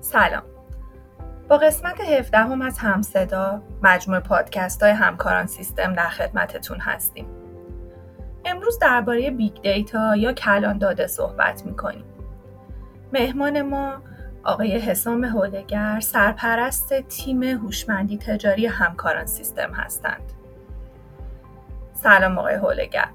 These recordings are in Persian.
سلام. با قسمت 17 هم از همصدا مجموع پادکست های همکاران سیستم در خدمتتون هستیم. امروز درباره big data یا کلان داده صحبت می‌کنیم. مهمان ما آقای حسام هولگر سرپرست تیم هوشمندی تجاری همکاران سیستم هستند. سلام آقای هولگر.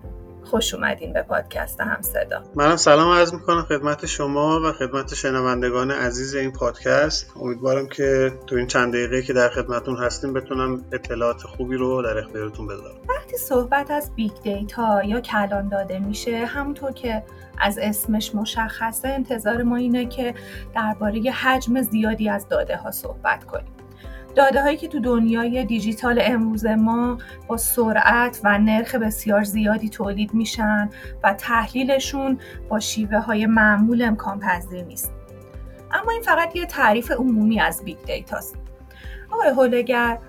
خوش اومدین به پادکست هم صدا. منم سلام عرض می‌کنم خدمت شما و خدمت شنوندگان عزیز این پادکست. امیدوارم که تو این چند دقیقه که در خدمتون هستیم بتونم اطلاعات خوبی رو در اختیارتون بذارم. وقتی صحبت از big data یا کلان داده میشه همونطور که از اسمش مشخصه انتظار ما اینه که درباره حجم زیادی از داده ها صحبت کنیم. داده هایی که تو دنیای دیجیتال امروز ما با سرعت و نرخ بسیار زیادی تولید میشن و تحلیلشون با شیوه های معمول امکان پذیر نیست. اما این فقط یه تعریف عمومی از big data ست. آقای هولگر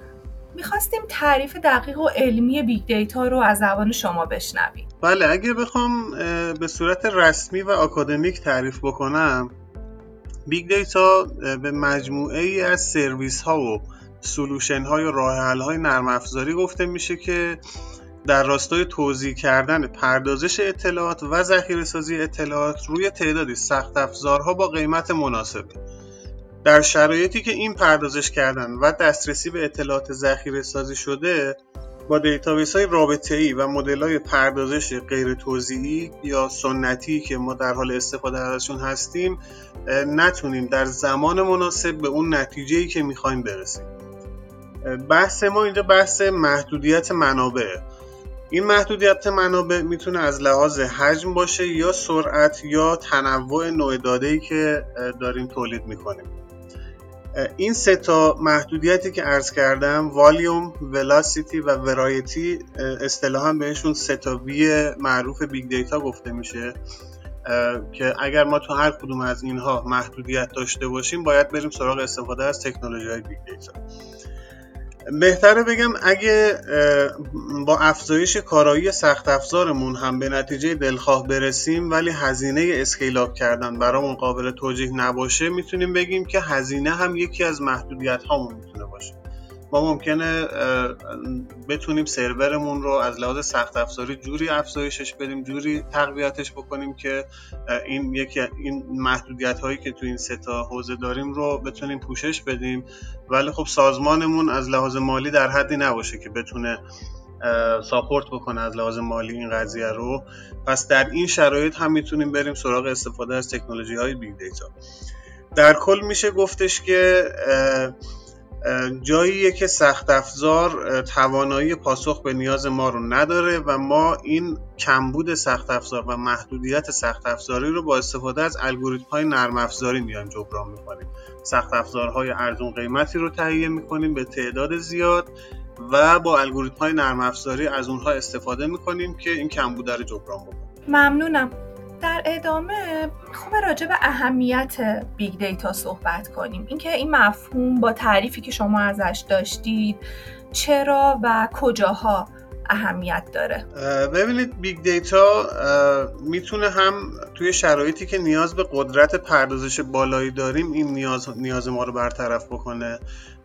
می‌خواستیم تعریف دقیق و علمی big data رو از زبان شما بشنویم. بله اگه بخوام به صورت رسمی و آکادمیک تعریف بکنم big data به مجموعه ای از سرویس ها و solution های و راه حل های نرم افزاری گفته میشه که در راستای توزیع کردن پردازش اطلاعات و ذخیره سازی اطلاعات روی تعدادی سخت افزارها با قیمت مناسب. در شرایطی که این پردازش کردن و دسترسی به اطلاعات ذخیره سازی شده با database های رابطه ای و مدل های پردازش غیر توزیعی یا سنتی که ما در حال استفاده ازشون هستیم نتونیم در زمان مناسب به اون نتیجه ای که می‌خوایم برسیم. بحث ما اینجا بحث محدودیت منابع. این محدودیت منابع می‌تونه از لحاظ حجم باشه یا سرعت یا تنوع نوع داده که داریم تولید می‌کنیم. این سه تا محدودیتی که عرض کردم volume، velocity و variety اصطلاحا بهشون سه تا V معروف big data گفته میشه. که اگر ما تو هر کدوم از اینها محدودیت داشته باشیم باید بریم سراغ استفاده از تکنولوژی های big data. بهتره بگم اگه با افزایش کارایی سخت افزارمون هم به نتیجه دلخواه برسیم ولی هزینه اسکیل اپ کردن برامون قابل توجیه نباشه می‌تونیم بگیم که هزینه هم یکی از محدودیت هامون ممکنه بتونیم سرورمون رو از لحاظ سخت افزاری جوری افزایشش بدیم جوری تقویتش بکنیم که این یکی این محدودیت هایی که تو این سه تا حوزه داریم رو بتونیم پوشش بدیم. ولی خب سازمانمون از لحاظ مالی در حدی نباشه که بتونه support بکنه از لحاظ مالی این قضیه رو. پس در این شرایط هم می‌تونیم بریم سراغ استفاده از تکنولوژی های big data در کل میشه گفتش که جاییه که سخت افزار توانایی پاسخ به نیاز ما رو نداره و ما این کمبود سخت افزار و محدودیت سخت افزاری رو با استفاده از الگوریتم های نرم افزاری میایم جبران می‌کنیم. سخت افزارهای ارزون قیمتی رو تهیه می‌کنیم به تعداد زیاد و با الگوریتم های نرم افزاری از اونها استفاده می‌کنیم که این کمبود رو جبران بکنیم. ممنونم. در ادامه خوب راجع به اهمیت big data صحبت کنیم. اینکه این مفهوم با تعریفی که شما ازش داشتید چرا و کجاها اهمیت داره؟ ببینید big data می‌تونه هم توی شرایطی که نیاز به قدرت پردازش بالایی داریم این نیاز, نیاز ما رو برطرف بکنه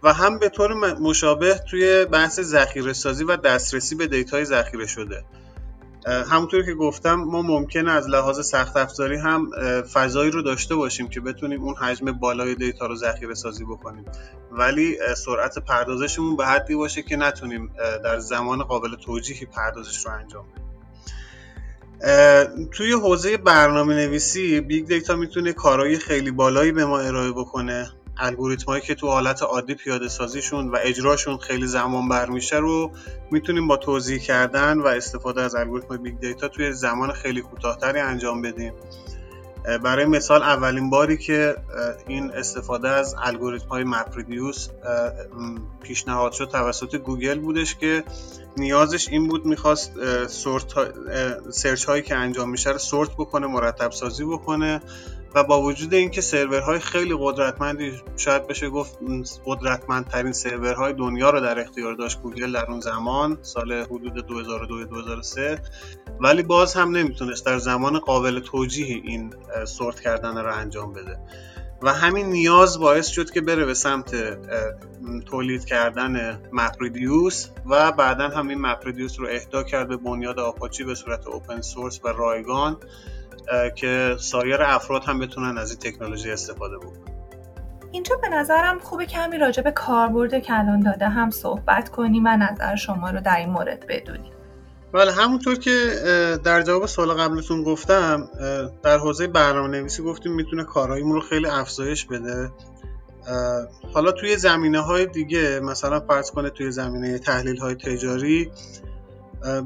و هم به طور مشابه توی بحث ذخیره سازی و دسترسی به data ی ذخیره شده. همونطور که گفتم ما ممکنه از لحاظ سخت افزاری هم فضایی رو داشته باشیم که بتونیم اون حجم بالای data رو ذخیره سازی بکنیم. ولی سرعت پردازشمون به حدی باشه که نتونیم در زمان قابل توجیهی پردازش رو انجام بدیم. توی حوزه برنامه نویسی big data می‌تونه کارهای خیلی بالایی به ما ارائه بکنه. الگوریتم هایی که تو حالت عادی پیاده سازیشون و اجراشون خیلی زمان بر میشه رو می‌تونیم با توزیع کردن و استفاده از الگوریتم big data توی زمان خیلی کوتاهتری انجام بدیم. برای مثال اولین باری که این استفاده از الگوریتم های MapReduce پیشنهاد شد توسط گوگل بودش که نیازش این بود می‌خواست search هایی که انجام میشه رو sort بکنه مرتب سازی بکنه و با وجود اینکه سرورهای خیلی قدرتمندی شاید بشه گفت قدرتمندترین سرورهای دنیا رو در اختیار داشت گوگل در اون زمان سال حدود 2002 ولی باز هم نمی‌تونست در زمان قابل توجیهی این سورت کردن رو انجام بده. و همین نیاز باعث شد که بره به سمت تولید کردن مپریدیوس و بعدا همین مپریدیوس رو اهدا کرد به بنیاد آپاچی به صورت اوپن سورس و رایگان. که سایر افراد هم بتونن از این تکنولوژی استفاده بکنن. اینجا به نظرم خوبه کمی راجع به کاربرد کلان داده هم صحبت کنیم و نظر شما رو در این مورد بدونیم. بله همونطور که در جواب سوال قبلتون گفتم در حوزه برنامه نویسی گفتیم می‌تونه کارهاییمون رو خیلی افزایش بده. حالا توی زمینه های دیگه مثلا فرض کنه توی زمینه تحلیل های تجاری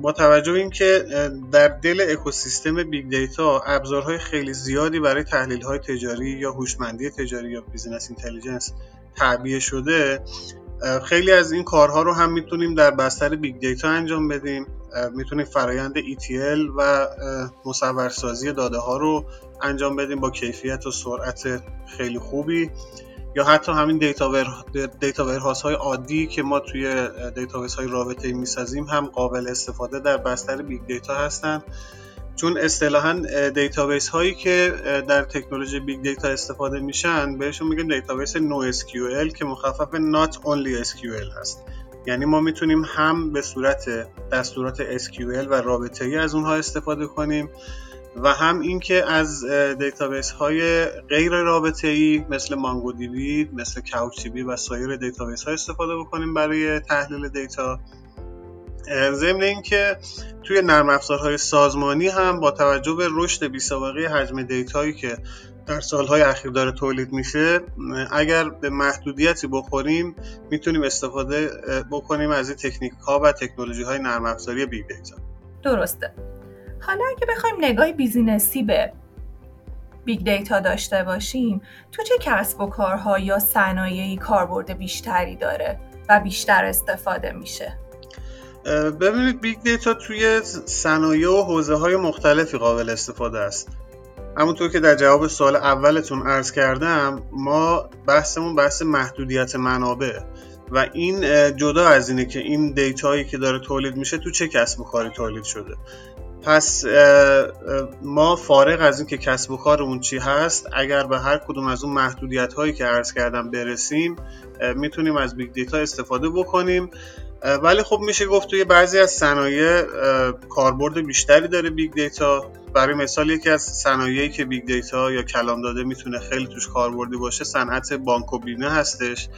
با توجه به اینکه در دل اکوسیستم big data ابزارهای خیلی زیادی برای تحلیل های تجاری یا هوشمندی تجاری یا business intelligence تعبیه شده خیلی از این کارها رو هم می‌تونیم در بستر big data انجام بدیم. می‌تونیم فرایند ETL و مصورسازی داده ها رو انجام بدیم با کیفیت و سرعت خیلی خوبی. یا حتی همین data, ور... data های عادی که ما توی database های رابطه می‌سازیم هم قابل استفاده در بستر big data هستند چون اصطلاحا database هایی که در تکنولوژی big data استفاده میشن بهشون میگیم database NoSQL که مخفف not only SQL هست. یعنی ما می‌تونیم هم به صورت دستورات SQL و رابطه ای از اونها استفاده کنیم. و هم اینکه از database های غیر رابطه ای مثل MongoDB مثل Couch و سایر database های استفاده بکنیم برای تحلیل data. ضمن اینکه توی نرم افزارهای سازمانی هم با توجه به رشد بی سابقه حجم data یی که در سالهای اخیر داره تولید میشه اگر به محدودیتی بخوریم می‌تونیم استفاده بکنیم از این تکنیک ها و تکنولوژی های نرم افزاری big data درسته. حالا اگه بخوایم نگاه business ی به big data داشته باشیم تو چه کسب و کارها یا صنایعی کاربرد بیشتری داره و بیشتر استفاده میشه؟ ببینید big data توی صنایع و حوزه های مختلفی قابل استفاده است. همونطور که در جواب سوال اولتون عرض کردم ما بحثمون بحث محدودیت منابع و این جدا از اینه که این data یی که داره تولید میشه تو چه کسب و کاری تولید شده. پس ما فارغ از اینکه کسب و کارمون چی هست اگر به هر کدوم از اون محدودیت هایی که عرض کردم برسیم می‌تونیم از big data استفاده بکنیم. ولی خب میشه گفت توی بعضی از صنایع کاربرد بیشتری داره big data برای مثال یکی از صنایعی که big data یا کلان داده می‌تونه خیلی توش کاربردی باشه صنعت بانک و بیمه هستش.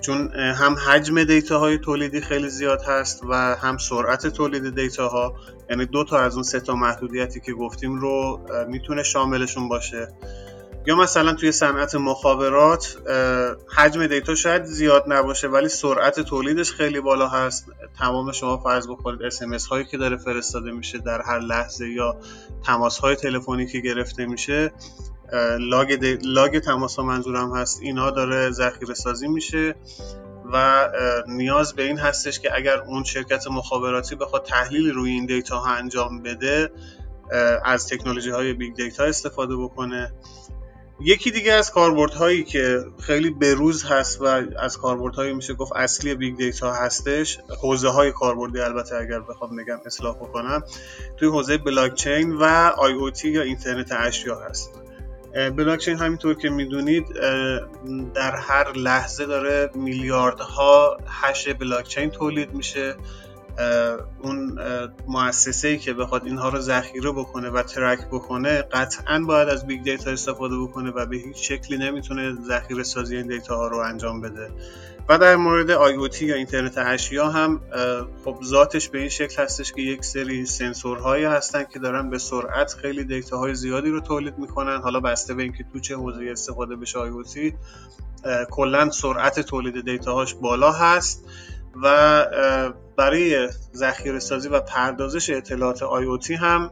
چون هم حجم data های تولیدی خیلی زیاد هست و هم سرعت تولید data ها یعنی دو تا از اون سه تا محدودیتی که گفتیم رو می‌تونه شاملشون باشه. یا مثلا توی صنعت مخابرات حجم دیتا شاید زیاد نباشه ولی سرعت تولیدش خیلی بالا هست. تمام شما فرض بکنید اسمس هایی که داره فرستاده میشه در هر لحظه یا تماس های تلفنی که گرفته میشه. لاگ, لاگ تماس ها منظورم هست. اینها داره ذخیره سازی میشه و نیاز به این هستش که اگر اون شرکت مخابراتی بخواد تحلیل روی این دیتا ها انجام بده از تکنولوژی های big data استفاده بکنه. یکی دیگه از کاربردهایی که خیلی بروز هست و از کاربردهایی میشه گفت اصلی big data هستش حوزه های کاربردی البته اگر بخوام بگم اصلاح بکنم توی حوزه بلاکچین و IoT یا اینترنت اشیا هست. بلاکچین همینطور که می‌دونید در هر لحظه داره میلیاردها hash بلاکچین تولید میشه. اون مؤسسه که بخواد اینها رو ذخیره بکنه و track بکنه قطعا باید از big data استفاده بکنه و به هیچ شکلی نمی‌تونه ذخیره سازی این data ها رو انجام بده. و در مورد IoT یا اینترنت اشیا هم خب ذاتش به این شکل هستش که یک سری سنسورهایی هستن که دارن به سرعت خیلی data های زیادی رو تولید می‌کنن. حالا بسته به اینکه تو چه حوزه استفاده بشه IoT کلا سرعت تولید data هاش بالا هست و برای ذخیره سازی و پردازش اطلاعات IoT هم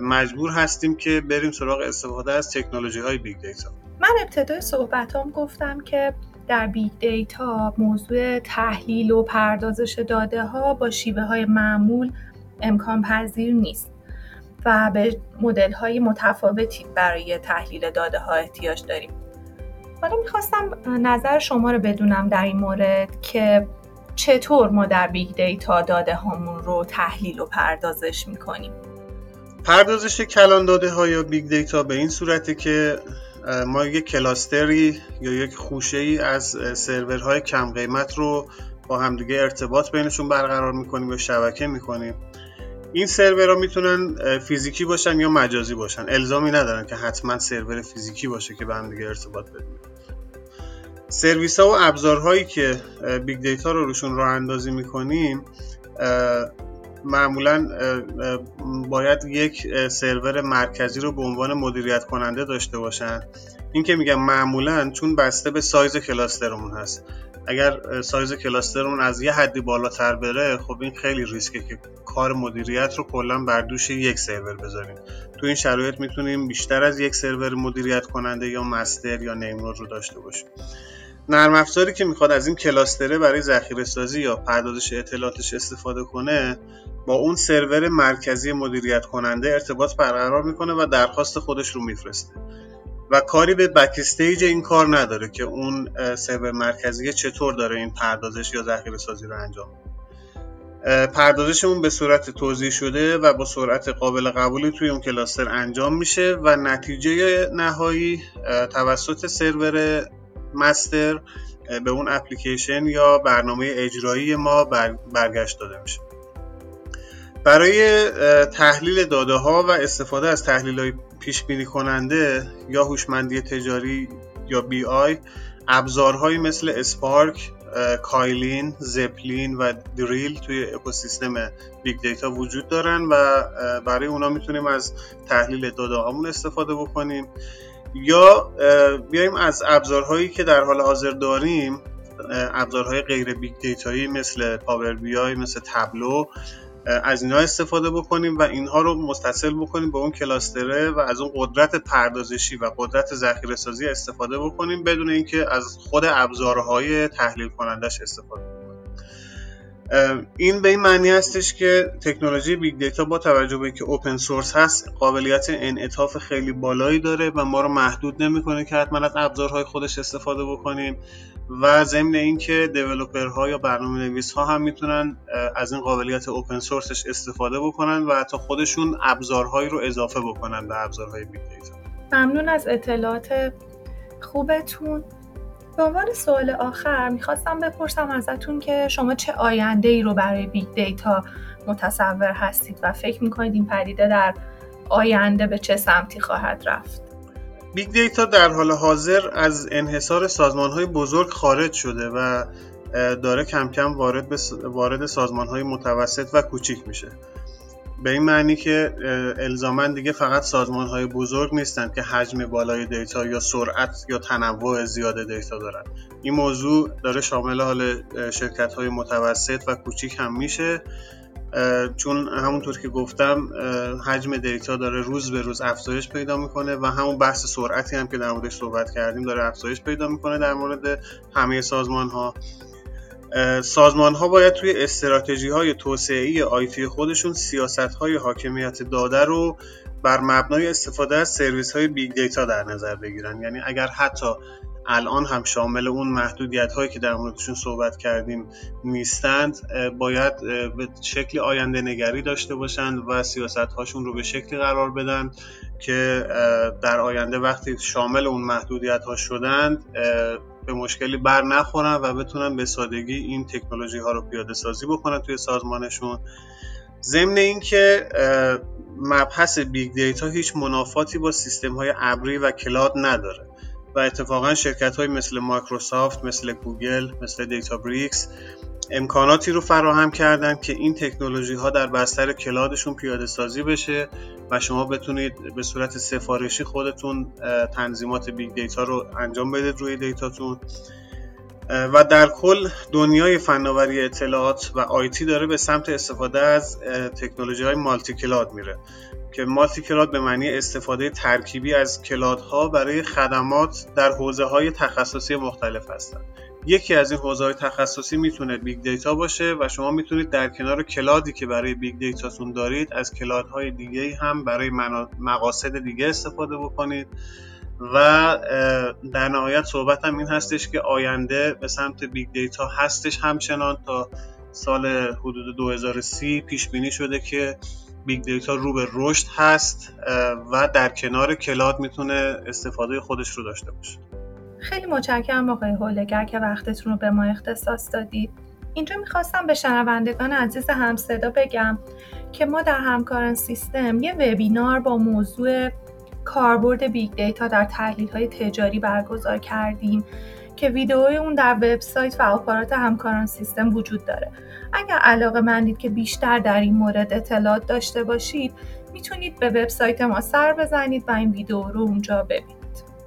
مجبور هستیم که بریم سراغ استفاده از تکنولوژی های بیگ دیتا من ابتدای صحبتام گفتم که در big data موضوع تحلیل و پردازش داده ها با شیوه های معمول امکان پذیر نیست و به مدل های متفاوتی برای تحلیل داده ها احتیاج داریم. حالا می‌خواستم نظر شما رو بدونم در این مورد که چطور ما در big data داده هامون رو تحلیل و پردازش می‌کنیم؟ پردازش کلان داده ها یا big data به این صورته که ما یک cluster ی یا یک خوشه ای از سرورهای کم قیمت رو با همدیگه ارتباط بینشون برقرار می‌کنیم یا شبکه می‌کنیم. این سرورها می‌تونن فیزیکی باشن یا مجازی باشن. الزامی ندارن که حتما سرور فیزیکی باشه که به هم دیگه ارتباط بدیم سرویس ها و ابزارهایی که big data رو روشون راه اندازی می‌کنیم معمولا باید یک سرور مرکزی رو به عنوان مدیریت کننده داشته باشن. این که میگم معمولا چون بسته به سایز cluster مون هست. اگر سایز cluster مون از یه حدی بالاتر بره خب این خیلی ریسکه که کار مدیریت رو کلا بر دوش یک سرور بذاریم. تو این شرایط می‌تونیم بیشتر از یک سرور مدیریت کننده یا master یا name node رو داشته باشیم. نرم افزاری که می‌خواد از این کلاستره برای ذخیره سازی یا پردازش اطلاعاتش استفاده کنه با اون سرور مرکزی مدیریت کننده ارتباط برقرار می‌کنه و درخواست خودش رو میفرسته. و کاری به بکستیج این کار نداره که اون سرور مرکزی چطور داره این پردازش یا ذخیره سازی رو انجام پردازش اون به صورت توضیح شده و با سرعت قابل قبولی توی اون کلاستر انجام میشه و نتیجه نهایی توسط سرور master به اون اپلیکیشن یا برنامه اجرایی ما برگشت داده میشه. برای تحلیل داده ها و استفاده از تحلیل های پیش بینی کننده یا هوشمندی تجاری یا BI ابزارهایی مثل Spark، Kylin، Zeppelin و دریل توی اکوسیستم big data وجود دارن و برای اونا می‌تونیم از تحلیل داده هامون استفاده بکنیم. یا بیایم از ابزارهایی که در حال حاضر داریم ابزارهای غیر big data یی مثل Power BI مثل Tableau از اینها استفاده بکنیم و اینها رو متصل بکنیم به اون cluster ه و از اون قدرت پردازشی و قدرت ذخیره سازی استفاده بکنیم بدون اینکه از خود ابزارهای تحلیل کنندش استفاده بکنیم این به این معنی هستش که تکنولوژی big data با توجه به اینکه open source هست قابلیت انعطاف خیلی بالایی داره و ما رو محدود نمی‌کنه که حتما از ابزارهای خودش استفاده بکنیم و ضمن اینکه developer ها یا برنامه نویس ها هم می‌تونن از این قابلیت open source ش استفاده بکنن و حتی خودشون ابزارهایی رو اضافه بکنن به ابزارهای بیگ دیتا ممنون از اطلاعات خوبتون. به عنوان سوال آخر می‌خواستم بپرسم ازتون که شما چه آینده ای رو برای big data متصور هستید و فکر می‌کنید این پدیده در آینده به چه سمتی خواهد رفت؟ big data در حال حاضر از انحصار سازمان های بزرگ خارج شده و داره کم کم وارد, به وارد سازمان های متوسط و کوچیک میشه. به این معنی که الزاما دیگه فقط سازمان های بزرگ نیستند که حجم بالای data یا سرعت یا تنوع زیاد data دارن. این موضوع داره شامل حال شرکت های متوسط و کوچیک هم میشه. چون همونطور که گفتم حجم data داره روز به روز افزایش پیدا می‌کنه و همون بحث سرعتی هم که در موردش صحبت کردیم داره افزایش پیدا می‌کنه در مورد همه سازمان ها سازمان ها باید توی استراتژی های توسعه IT خودشون سیاست های حاکمیت داده رو بر مبنای استفاده از سرویس های big data در نظر بگیرن. یعنی اگر حتی الان هم شامل اون محدودیت هایی که در موردشون صحبت کردیم نیستند باید به شکل آینده نگری داشته باشند و سیاست هاشون رو به شکلی قرار بدن که در آینده وقتی شامل اون محدودیت ها شدند به مشکلی بر نخورن و بتونن به سادگی این تکنولوژی ها رو پیاده سازی بکنن توی سازمانشون. ضمن اینکه مبحث big data هیچ منافاتی با سیستم های ابری و cloud نداره و اتفاقا شرکت های مثل مایکروسافت مثل گوگل مثل Databricks امکاناتی رو فراهم کردن که این تکنولوژی ها در بستر cloud شون پیاده سازی بشه و شما بتونید به صورت سفارشی خودتون تنظیمات big data رو انجام بدید روی data تون. و در کل دنیای فناوری اطلاعات و IT داره به سمت استفاده از تکنولوژی های multi-cloud میره که multi-cloud به معنی استفاده ترکیبی از cloud ها برای خدمات در حوزه های تخصصی مختلف هستند یکی از این حوزه های تخصصی می‌تونه big data باشه و شما می‌تونید در کنار cloud ی که برای big data تون دارید از cloud های دیگه هم برای مقاصد دیگه استفاده بکنید. و در نهایت صحبت هم این هستش که آینده به سمت big data هستش همچنان تا سال حدود 2030 پیش بینی شده که big data رو به رشد هست و در کنار cloud می‌تونه استفاده خودش رو داشته باشه. خیلی متشکرم آقای هولگر که وقتتون رو به ما اختصاص دادید اینجا می‌خواستم به شنوندگان عزیز همصدا بگم که ما در همکاران سیستم یه وبینار با موضوع کاربرد big data در تحلیل های تجاری برگزار کردیم که ویدئوی اون در وبسایت و آپارات همکاران سیستم وجود داره. اگر علاقه مندید که بیشتر در این مورد اطلاعات داشته باشید می‌تونید به وبسایت ما سر بزنید و این ویدیو رو اونجا ببینید.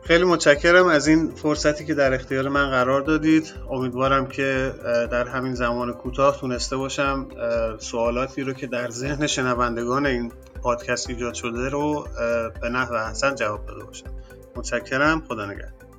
خیلی متشکرم از این فرصتی که در اختیار من قرار دادید. امیدوارم که در همین زمان کوتاه تونسته باشم سوالاتی رو که در ذهن شنوندگان این پادکست ایجاد شده رو به نحو احسن جواب داده باشم. متشکرم خدا نگهدار.